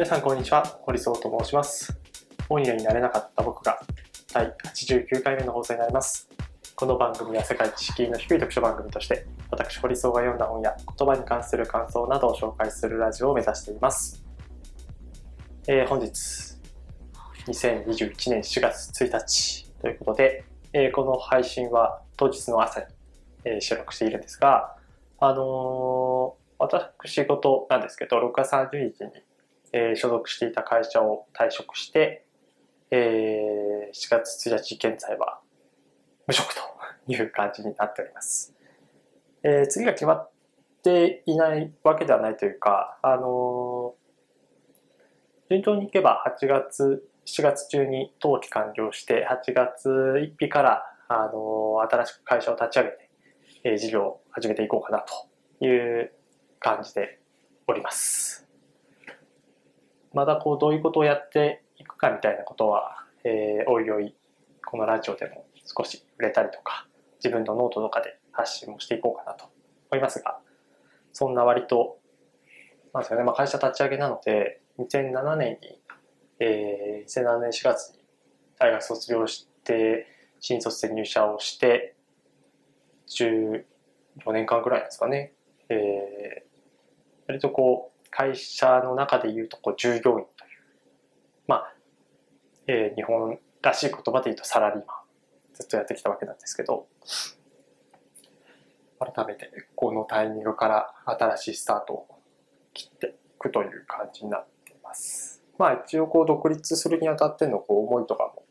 皆さんこんにちは。堀荘と申します。本屋になれなかった僕が第89回目の放送になります。この番組は世界知識の低い読書番組として私堀荘が読んだ本や言葉に関する感想などを紹介するラジオを目指しています、えー本日2021年4月1日ということで、えーこの配信は当日の朝に、えー収録しているんですがあのー私事なんですけど6月30日にえー所属していた会社を退職して、えー4月1日現在は無職という感じになっております。えー次が決まっていないわけではないというか、あのー順調にいけば8月、7月中に登記完了して、8月1日から、あのー新しく会社を立ち上げて、えー事業を始めていこうかなという感じでおります。まだこうどういうことをやっていくかみたいなことは、えーおいおいこのラジオでも少し触れたりとか自分のノートとかで発信もしていこうかなと思いますがそんな割となんですかね、まあ、会社立ち上げなので2007年に、えー2007年4月に大学卒業して新卒で入社をして14年間ぐらいですかね、えー割とこう会社の中でいうとこう従業員というまあ、えー日本らしい言葉で言うとサラリーマンずっとやってきたわけなんですけど改めてこのタイミングから新しいスタートを切っていくという感じになっています。まあ一応こう独立するにあたってのこう思いとかも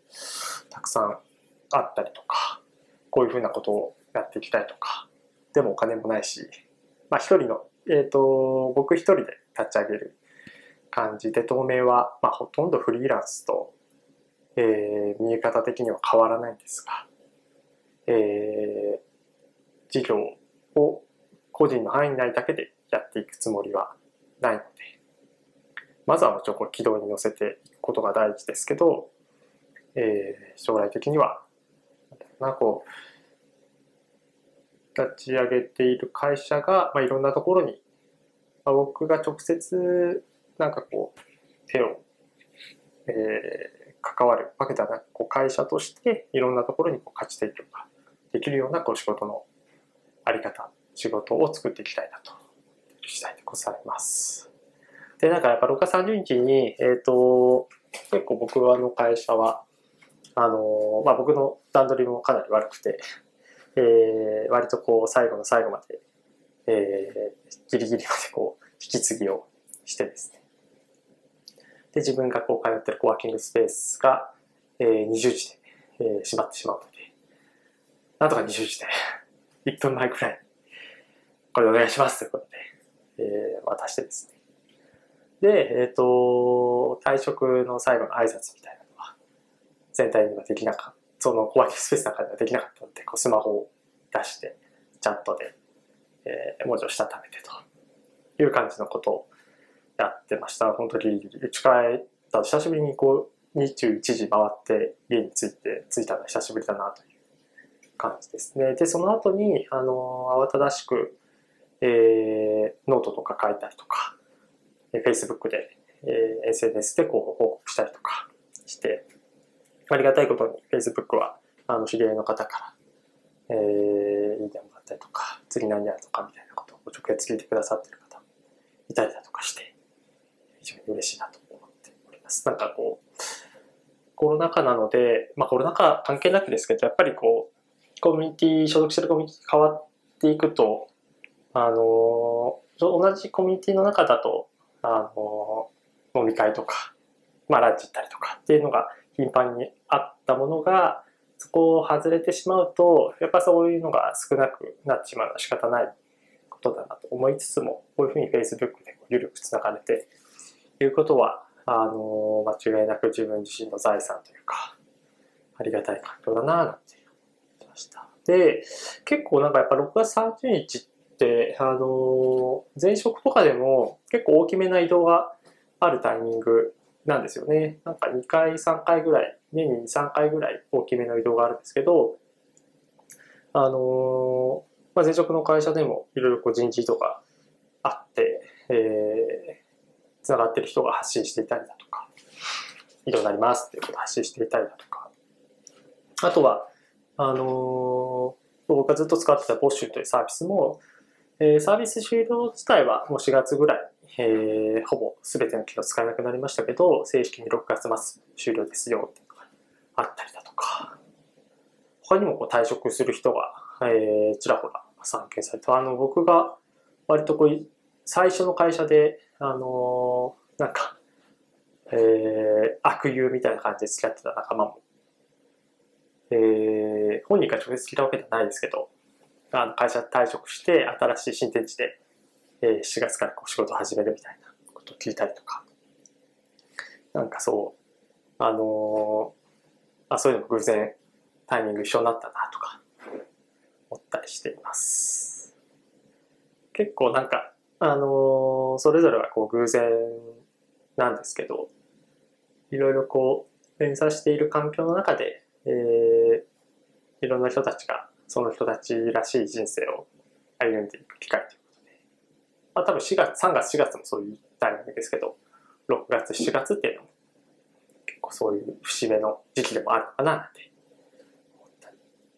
たくさんあったりとかこういうふうなことをやっていきたいとか。でもお金もないしまあ一人のえっ、と僕一人で立ち上げる感じで当面は、まあ、ほとんどフリーランスと、えー見え方的には変わらないんですが、えー事業を個人の範囲内だけでやっていくつもりはないのでまずはもちろんこれ軌道に乗せていくことが大事ですけど、えー将来的にはなんこう立ち上げている会社が、まあ、いろんなところに、まあ、僕が直接なんかこう手を、えー関わるわけではなくこう会社としていろんなところにこう価値提供ができるようなこう仕事のあり方仕事を作っていきたいなと次第でございます。でなんかやっぱ6月30日に、えっと結構僕の会社はあのまあ、僕の段取りもかなり悪くて、えー割とこう最後の最後まで、えーギリギリまでこう引き継ぎをしてですね。で自分がこう通ってるコワーキングスペースが、えー20時で、えー閉まってしまうのでなんとか20時で1分前くらい。これお願いしますということで、えー渡してですね。で、えっ、と、退職の最後の挨拶みたいなのは、全体にはできなかった。そのコワーキングスペースの中ではできなかったので、こうスマホを出して、チャットで、えー文字をしたためてと。いう感じのことをやってました。本当に、うち帰った久しぶりにこう、21時回って家に着いて、着いたのは久しぶりだなという感じですね。で、その後に、あの、慌ただしく、えーノートとか書いたりとか、Facebook で、えー SNS でこう報告したりとかして、ありがたいことに Facebook はあの知り合いの方から、えーいいねもらったりとか、次何やるとかみたいなことを直接聞いてくださってる方いたりだとかして、非常に嬉しいなと思っております。なんかこう、コロナ禍なので、まあコロナ禍関係なくですけど、やっぱりこう、コミュニティ、所属してるコミュニティ変わっていくと、あの同じコミュニティの中だと、あの飲み会とか、まあ、ランチ行ったりとかっていうのが頻繁にあったものがそこを外れてしまうとやっぱそういうのが少なくなってしまうのは仕方ないことだなと思いつつもこういうふうに Facebook で有力つながれていることはあの間違いなく自分自身の財産というかありがたい環境だなぁなんて思いました。で結構なんかやっぱ6月30日ってあの前職とかでも結構大きめな移動があるタイミングなんですよね。なんか2回、3回ぐらい、年に2、3回ぐらい大きめの移動があるんですけど、あのまあ、前職の会社でもいろいろこう人事とかあって、えーつながってる人が発信していたりだとか、以上になりますっていうことを発信していたりだとか、あとは、あのー、僕がずっと使ってたボッシュというサービスも、えー、サービス終了自体はもう4月ぐらい、えー、ほぼ全ての機能使えなくなりましたけど、正式に6月末終了ですよってあったりだとか、他にもこう退職する人が、えー、ちらほら散見されて、あの、僕が割とこう、最初の会社で、あのー、なんか、えー、悪友みたいな感じで付き合ってた仲間も、えー、本人が直接聞いたわけじゃないですけど、あの会社退職して新しい新天地で、えー、4月からこう仕事を始めるみたいなことを聞いたりとか、なんかそう、あのー、あそういうのも偶然タイミング一緒になったなとか思ったりしています。結構なんか、あのー、それぞれはこう偶然なんですけど、いろいろこう、連鎖している環境の中で、えー、いろんな人たちがその人たちらしい人生を歩んでいく機会ということで、まあ多分4月、3月、4月もそういうタイミングですけど、6月、7月っていうのも結構そういう節目の時期でもあるのかななんて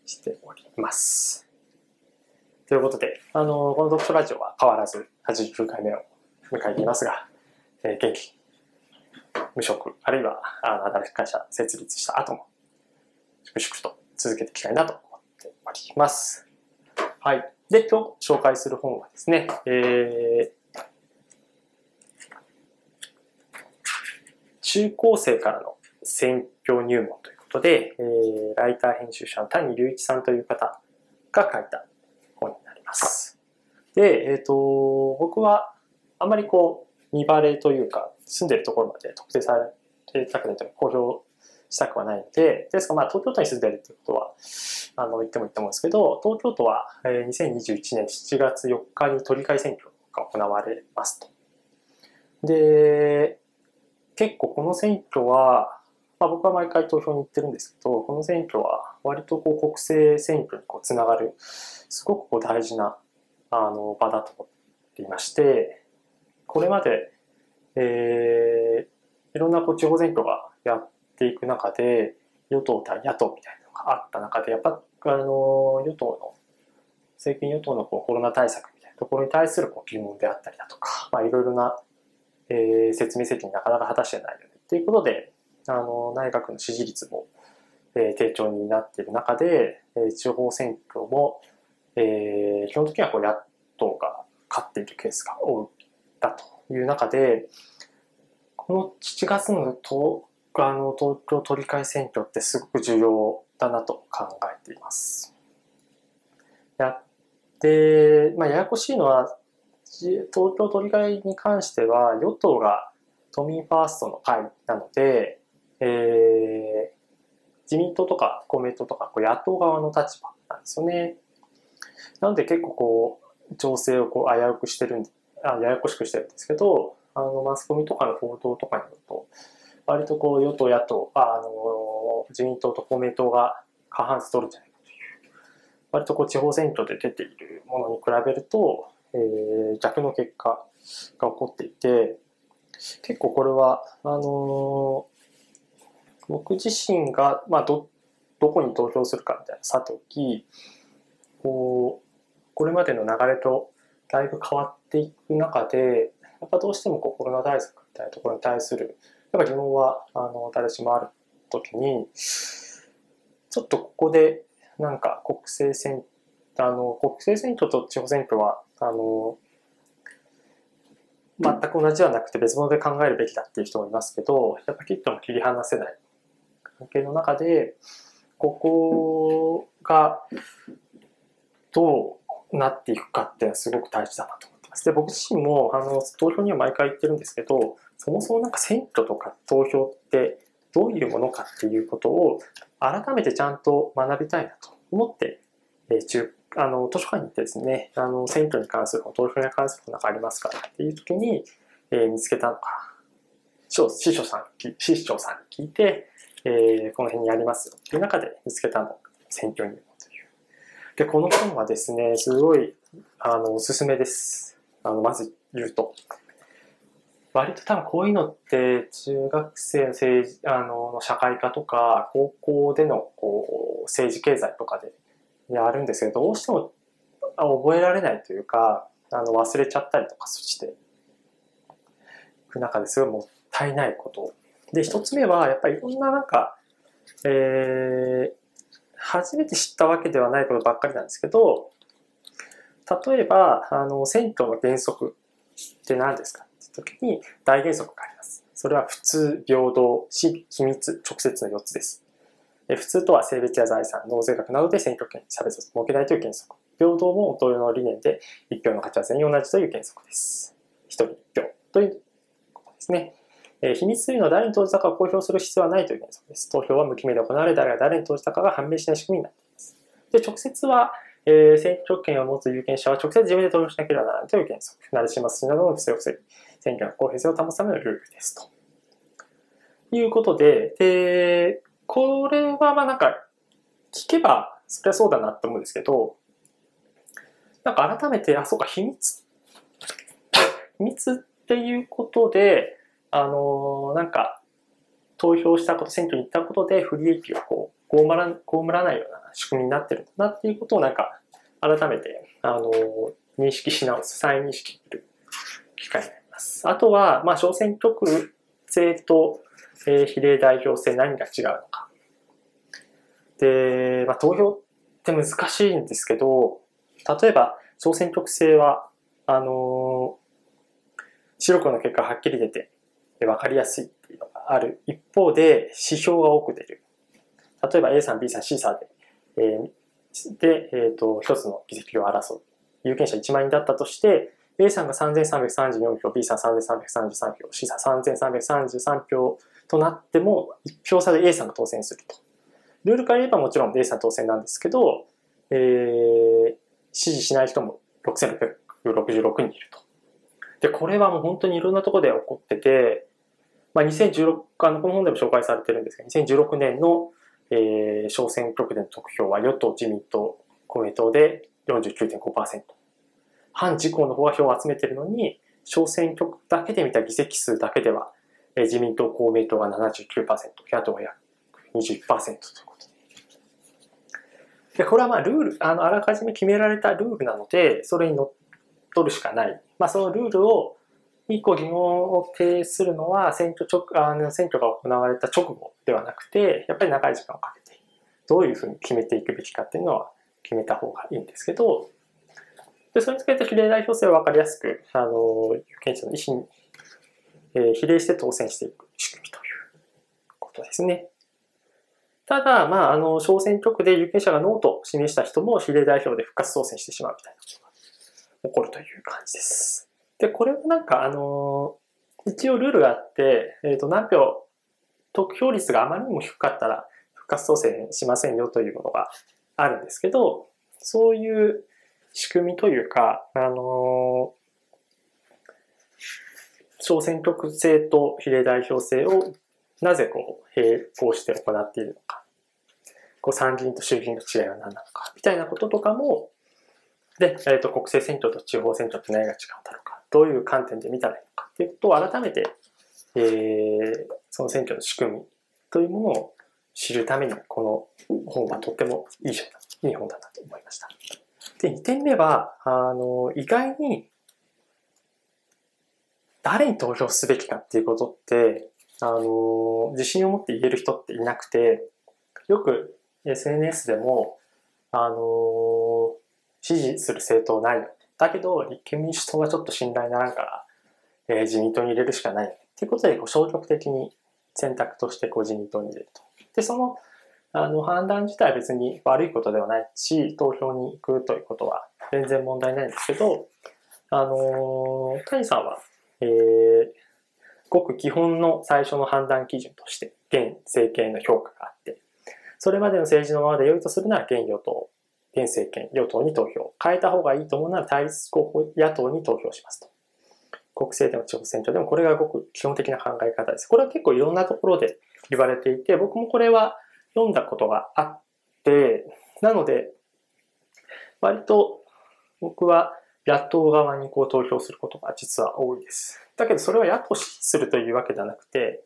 しております。ということで、あの、この読書ラジオは変わらず89回目を迎えていますが、えー、元気、無職、あるいはあの新しい会社設立した後も、粛々と続けていきたいなと思っております。はい。で、今日紹介する本はですね、えー、中高生からの選挙入門ということで、えー、ライター編集者の谷隆一さんという方が書いた本になります。で、えっ、ー、と、僕はあんまりこう、見バレというか、住んでるところまで特定されてたくないというか、公表したくはないので、ですが、まあ、東京都に住んでるってことは、あの、言ってもいいと思うんですけど、東京都は、えー、2021年7月4日に都議会選挙が行われますと。で、結構この選挙は、まあ、僕は毎回投票に行ってるんですけど、この選挙は割とこう国政選挙にこうつながる、すごくこう大事なあの場だと思っていまして、これまで、えー、いろんなこう地方選挙がやっていく中で、与党対野党みたいなのがあった中で、やっぱあの与党の、政権与党のこうコロナ対策みたいなところに対するこう疑問であったりだとか、まあ、いろいろな、えー、説明責任なかなか果たしてないよねっていうことで、あの内閣の支持率も、えー、低調になっている中で、えー、地方選挙も、えー、基本的にはこう野党が勝っているケースが多いだという中で、この7月のとあの東京都議会選挙ってすごく重要だなと考えています。やで、まあ、ややこしいのは、東京都議会に関しては、与党が都民ファーストの会なので、えー、自民党とか公明党とかこう野党側の立場なんですよね。なので結構こう、情勢をこう危うくしてるんあ、ややこしくしてるんですけど、あの、マスコミとかの報道とかによると、割とこう、与党、野党、あの、自民党と公明党が過半数取るんじゃないかという、割とこう、地方選挙で出ているものに比べると、えー、逆の結果が起こっていて、結構これは、あの僕自身が、まあ、ど、どこに投票するかみたいなさておき、こう、これまでの流れとだいぶ変わっていく中で、やっぱどうしてもこうコロナ対策みたいなところに対する、やっぱ疑問は、あの、誰しもあるときに、ちょっとここで、なんか国政選、あの、国政選挙と地方選挙は、あの、全く同じではなくて別物で考えるべきだっていう人もいますけど、やっぱきっとも切り離せない。関係の中で、ここがどうなっていくかっていうのはすごく大事だなと思ってます。で、僕自身もあの投票には毎回言ってるんですけど、そもそもなんか選挙とか投票ってどういうものかっていうことを改めてちゃんと学びたいなと思って、えー、中あの図書館に行ってですね、あの選挙に関する投票に関することなんかありますかっていう時に、えー、見つけたのか、師匠さん、師匠さんに聞いて、えー、この辺にありますよっていう中で見つけたの選挙入門という。で、この本はですね、すごい、あの、おすすめです。あの、まず言うと。割と多分こういうのって中学生の政治あの社会科とか高校でのこう政治経済とかでやるんですけどどうしても覚えられないというかあの忘れちゃったりとかしていく中ですごいもったいないことで一つ目はやっぱりいろんななんか、えー、初めて知ったわけではないことばっかりなんですけど例えばあの選挙の原則って何ですか？って時に大原則があります。それは普通、平等、秘密、直接の4つです。普通とは性別や財産、納税額などで選挙権、差別を設けないという原則。平等も同様の理念で一票の価値は全員同じという原則です。一人一票ということですね。え秘密というのは誰に投じたかを公表する必要はないという原則です。投票は無記名で行われ、誰が誰に投じたかが判明しない仕組みになっています。で、直接はえー、選挙権を持つ有権者は直接自分で投票しなければならないという原則。なるしますしなどの不正を防ぎ、選挙の公平性を保つためのルールですと。いうことで、で、これはまあなんか、聞けば、そりゃそうだなと思うんですけど、なんか改めて、あ、そうか、秘密。秘密っていうことで、あの、なんか、投票したこと、選挙に行ったことで不利益をこう、被ら被らないような仕組みになってるんだなっていうことをなんか、改めて、あの、認識し直す、再認識する機会になります。あとは、まあ、小選挙区制と、えー、比例代表制何が違うのか。で、まあ、投票って難しいんですけど、例えば、小選挙区制は、あのー、白黒の結果はっきり出て、分かりやすいっていうのがある。一方で、指標が多く出る。例えば A さん、B さん、C さんで、えー、で、えっ、ー、と、一つの議席を争う。有権者1万人だったとして、A さんが3334票、B さん3333票、C さん3333票となっても、1票差で A さんが当選すると。ルールから言えばもちろん A さん当選なんですけど、えー、支持しない人も6666人いると。で、これはもう本当にいろんなところで起こってて、まあ、2016、あの、この本でも紹介されてるんですが、2016年の、えー、小選挙区での得票は与党、自民党、公明党で49.5%。反自公の方は票を集めてるのに、小選挙区だけで見た議席数だけでは、えー、自民党、公明党が79%、野党は約21%ということで。で、これはまあルール、あの、あらかじめ決められたルールなので、それにのっとるしかない。まあそのルールを一個疑問を呈するのは選挙直あの選挙が行われた直後ではなくて、やっぱり長い時間をかけて、どういうふうに決めていくべきかっていうのは決めた方がいいんですけど、でそれにつけて比例代表制を分かりやすく、あの、有権者の意思に、えー、比例して当選していく仕組みということですね。ただ、まあ、あの、小選挙区で有権者がノーと示した人も比例代表で復活当選してしまうみたいなことが起こるという感じです。で、これもなんか、あの一応ルールがあって、えっ、ー、と、何票、得票率があまりにも低かったら、復活当選しませんよというものがあるんですけど、そういう仕組みというか、あの小選挙区制と比例代表制をなぜこう並行して行っているのか、こう参議院と衆議院の違いは何なのか、みたいなこととかも、で、え、ー、と、国政選挙と地方選挙って何が違うんだろうか、どういう観点で見たらいいのかっていうことを改めて、えー、その選挙の仕組みというものを知るために、この本はとってもいいいい本だなと思いました。で、2点目は、あの、意外に、誰に投票すべきかっていうことって、あの、自信を持って言える人っていなくて、よく SNS でも、あの、支持する政党ないよだけど、立憲民主党はちょっと信頼ならんから、えー、自民党に入れるしかない。っていうことで、こう消極的に選択としてこう自民党に入れると。で、その、あの、判断自体は別に悪いことではないし、投票に行くということは全然問題ないんですけど、あのー、谷さんは、えー、ごく基本の最初の判断基準として、現政権の評価があって、それまでの政治のままで良いとするなら現与党現政権、与党に投票。変えた方がいいと思うなら対立候補野党に投票しますと。国政でも地方選挙でもこれがごく基本的な考え方です。これは結構いろんなところで言われていて、僕もこれは読んだことがあって、なので、割と僕は野党側にこう投票することが実は多いです。だけどそれは野党支持するというわけではなくて、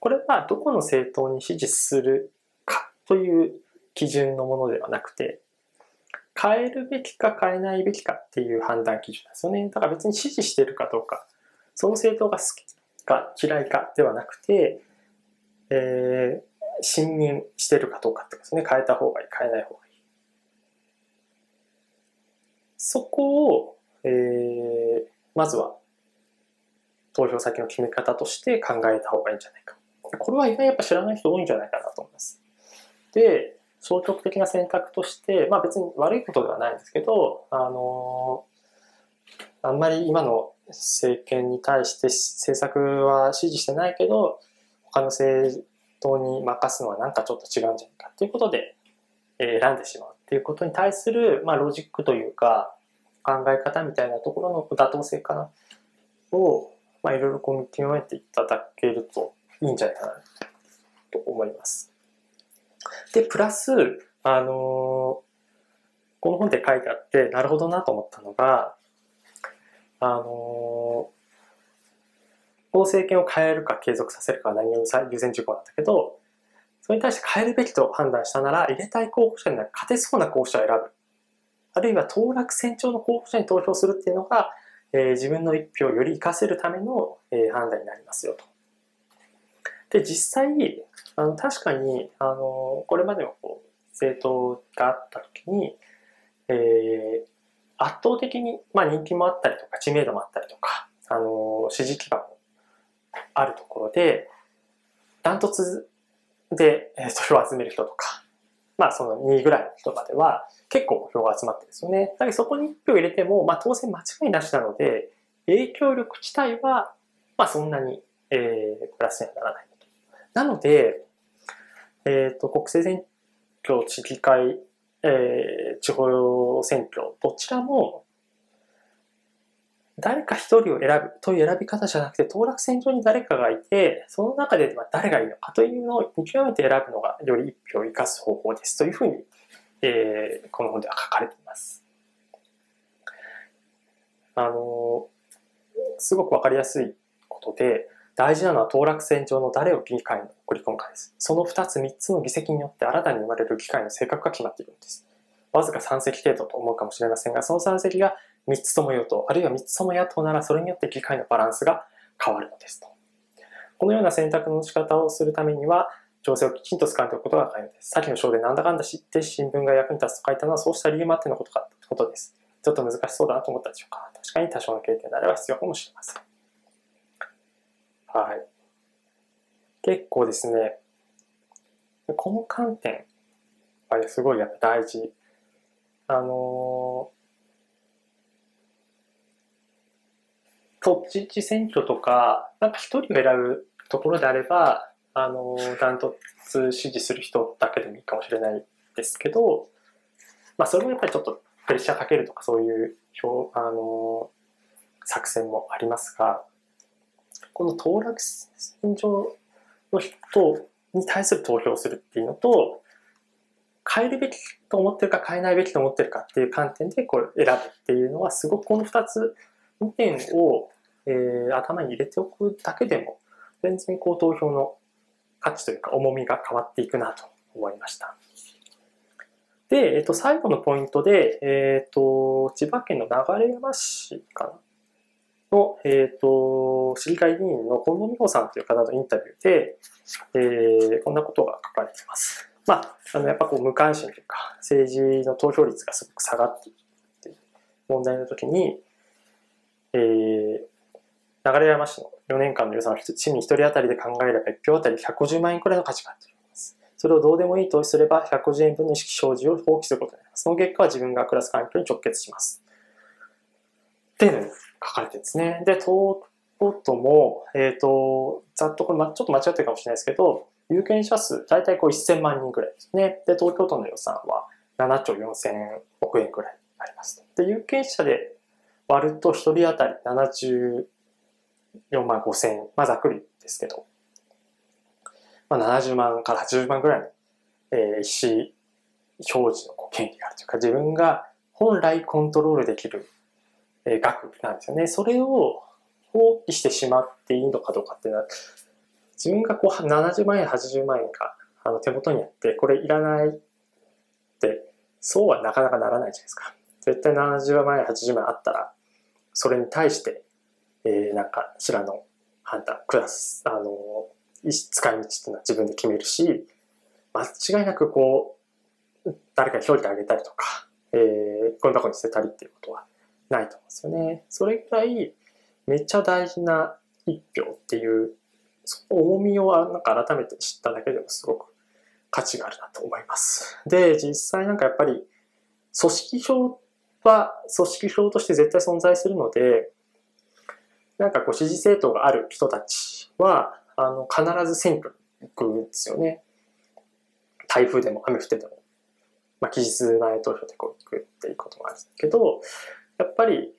これはどこの政党に支持するかという基準のものではなくて、変えるべきか変えないべきかっていう判断基準ですよね。だから別に支持してるかどうか、その政党が好きか嫌いかではなくて、えー、信任してるかどうかってことですね。変えた方がいい、変えない方がいい。そこを、えー、まずは投票先の決め方として考えた方がいいんじゃないか。これは意外やっぱ知らない人多いんじゃないかなと思います。で、消極的な選択として、まあ別に悪いことではないんですけど、あの、あんまり今の政権に対して政策は支持してないけど、他の政党に任すのはなんかちょっと違うんじゃないかっていうことで、選んでしまうっていうことに対する、まあロジックというか、考え方みたいなところの妥当性かな、を、まあいろいろこう見極めていただけるといいんじゃないかなと思います。で、プラス、あの、この本で書いてあって、なるほどなと思ったのが、あのー、この政権を変えるか継続させるかは何より優先事項なんだけど、それに対して変えるべきと判断したなら、入れたい候補者に勝てそうな候補者を選ぶ。あるいは当落選調の候補者に投票するっていうのが、えー、自分の一票をより活かせるための、えー、判断になりますよと。で、実際、あの確かに、あのこれまでのこう政党があった時に、えー、圧倒的に、まあ、人気もあったりとか、知名度もあったりとか、あの支持基盤もあるところで、ダントツで、えー、それを集める人とか、まあその2位ぐらいの人までは結構票が集まってるんですよね。だけどそこに1票入れても、まあ当選間違いなしなので、影響力自体は、まあそんなに、えー、プラスにはならない。なので、えっ、ー、と、国政選挙、地議会、えー、地方選挙、どちらも、誰か一人を選ぶという選び方じゃなくて、当落選挙に誰かがいて、その中で誰がいいのかというのを見極めて選ぶのが、より一票を生かす方法ですというふうに、えー、この本では書かれています。あの、すごくわかりやすいことで、大事なのは当落線上の誰を議会に送り込むかです。その2つ3つの議席によって新たに生まれる議会の性格が決まっているんです。わずか3席程度と思うかもしれませんが、その3席が3つとも与党、あるいは3つとも野党ならそれによって議会のバランスが変わるのですと。このような選択の仕方をするためには、情勢をきちんと掴んでおくことが大切です。先の章でなんだかんだ知って新聞が役に立つと書いたのはそうした理由もあってのことかことです。ちょっと難しそうだなと思ったでしょうか。確かに多少の経験であれば必要かもしれません。はい。結構ですね、この観点はすごいやっぱ大事。あのー、都知事選挙とか、なんか一人を選ぶところであれば、あのー、ダントツ支持する人だけでもいいかもしれないですけど、まあそれもやっぱりちょっとプレッシャーかけるとかそういう表、あのー、作戦もありますが、この当落線上の人に対する投票するっていうのと、変えるべきと思ってるか変えないべきと思ってるかっていう観点でこう選ぶっていうのはすごくこの2つ2点を、えー、頭に入れておくだけでも全然こう投票の価値というか重みが変わっていくなと思いました。で、えっ、と、最後のポイントで、えっ、と、千葉県の流山市かなの、えっ、ー、と、市議会議員の近藤美穂さんという方のインタビューで、えー、こんなことが書かれています。まあ、あの、やっぱこう無関心というか、政治の投票率がすごく下がっているっていう問題の時に、えー、流山市の4年間の予算を市民1人当たりで考えれば1票当たり150万円くらいの価値があるといます。それをどうでもいいとすれば150円分の意識表示を放棄することになります。その結果は自分が暮らす環境に直結します。っていうのに書かれてるんですね。で、東京都も、えっ、ー、と、ざっとこれ、ま、ちょっと間違ってるかもしれないですけど、有権者数、大体こう1000万人ぐらいですね。で、東京都の予算は7兆4000億円ぐらいあります。で、有権者で割ると1人当たり74万5千円、まあざっくりですけど、まあ70万から80万ぐらいの、えー、意思表示の権利があるというか、自分が本来コントロールできるえ額なんですよね。それを放棄してしまっていいのかどうかっていうのは、自分がこう70万円、80万円があの手元にあって、これいらないって、そうはなかなかならないじゃないですか。絶対70万円、80万円あったら、それに対して、えー、なんかしらの判断、クラス、あの、使い道っていうのは自分で決めるし、間違いなくこう、誰かに表示あげたりとか、えー、このとこに捨てたりっていうことはないと思うんですよね。それぐらい、めっちゃ大事な一票っていう、その重みをなんか改めて知っただけでもすごく価値があるなと思います。で、実際なんかやっぱり、組織票は組織票として絶対存在するので、なんかこう支持政党がある人たちは、あの、必ず選挙に行くんですよね。台風でも雨降ってても。まあ、期日前投票でこう行くっていうこともあるけど、やっぱり、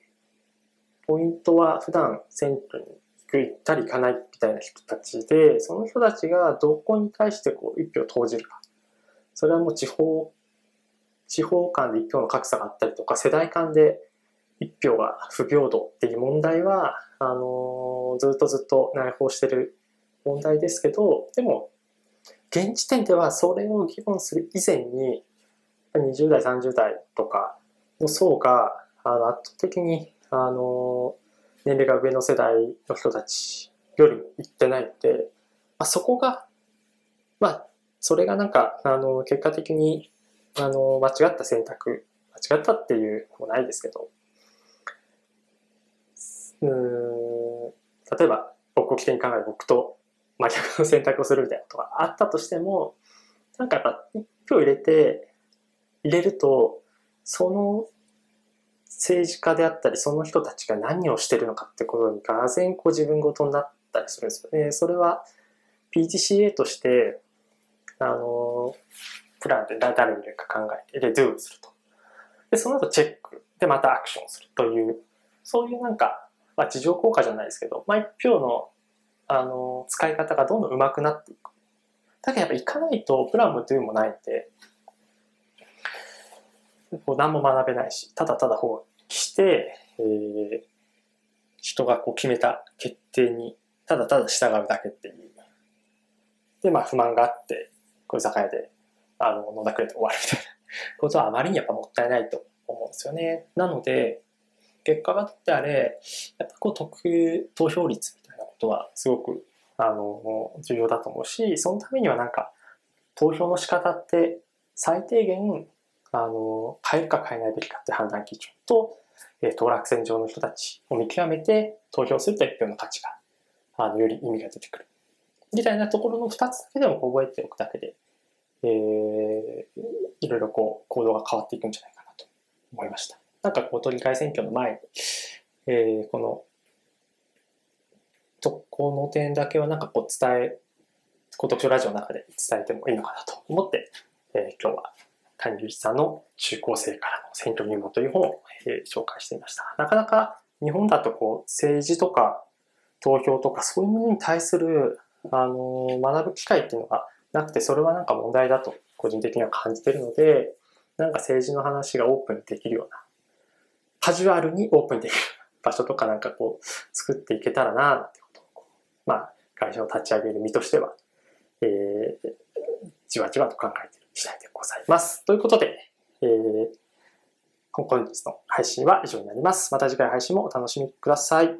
ポイントは普段選挙に行ったり行かないみたいな人たちで、その人たちがどこに対してこう一票投じるか。それはもう地方、地方間で一票の格差があったりとか、世代間で一票が不平等っていう問題は、あのー、ずっとずっと内包してる問題ですけど、でも、現時点ではそれを議論する以前に、20代、30代とかの層が、あの圧倒的に、あの、年齢が上の世代の人たちよりもいってないので、まあ、そこが、まあ、それがなんか、あの、結果的に、あの、間違った選択、間違ったっていうのもないですけど、うん例えば僕を起点に考え僕と真逆の選択をするみたいなことがあったとしてもなんかやっぱ一票入れて入れるとその政治家であったりその人たちが何をしてるのかってことにがぜんこう自分ごとになったりするんですよね。それは PGCA としてあのプランで誰に入れるか考えてで Do すると。でその後チェックでまたアクションするというそういうなんかまあ、地上効果じゃないですけど、まあ、一票の、あの、使い方がどんどん上手くなっていく。だけどやっぱ行かないと、プランもドゥもないんで、こう何も学べないし、ただただ放棄して、えー、人がこう決めた決定にただただ従うだけっていう。で、まあ不満があって、こういう酒屋で、あの、飲んだくれて終わるみたいなことはあまりにやっぱもったいないと思うんですよね。なので、結果がどってあれ、やっぱこう得投票率みたいなことはすごくあの重要だと思うし、そのためにはなんか投票の仕方って最低限あの変えるか変えないべきかって判断基準と、えー、当落線上の人たちを見極めて投票すると一票の価値があのより意味が出てくる。みたいなところの2つだけでも覚えておくだけで、えー、いろいろこう行動が変わっていくんじゃないかなと思いました。なんかこう、都議会選挙の前に、えー、この、と、この点だけはなんかこう伝え、高徳書ラジオの中で伝えてもいいのかなと思って、えー、今日は谷隆一さんの中高生からの選挙入門という本を、えー、紹介していました。なかなか日本だとこう政治とか投票とかそういうものに対する、あのー、学ぶ機会っていうのがなくて、それはなんか問題だと個人的には感じてるので、なんか政治の話がオープンにできるようなカジュアルにオープンできる場所とかなんかこう作っていけたらなってことをまあ会社を立ち上げる身としては、えー、じわじわと考えて次第でございます。ということで、えー、本日の配信は以上になります。また次回配信もお楽しみください。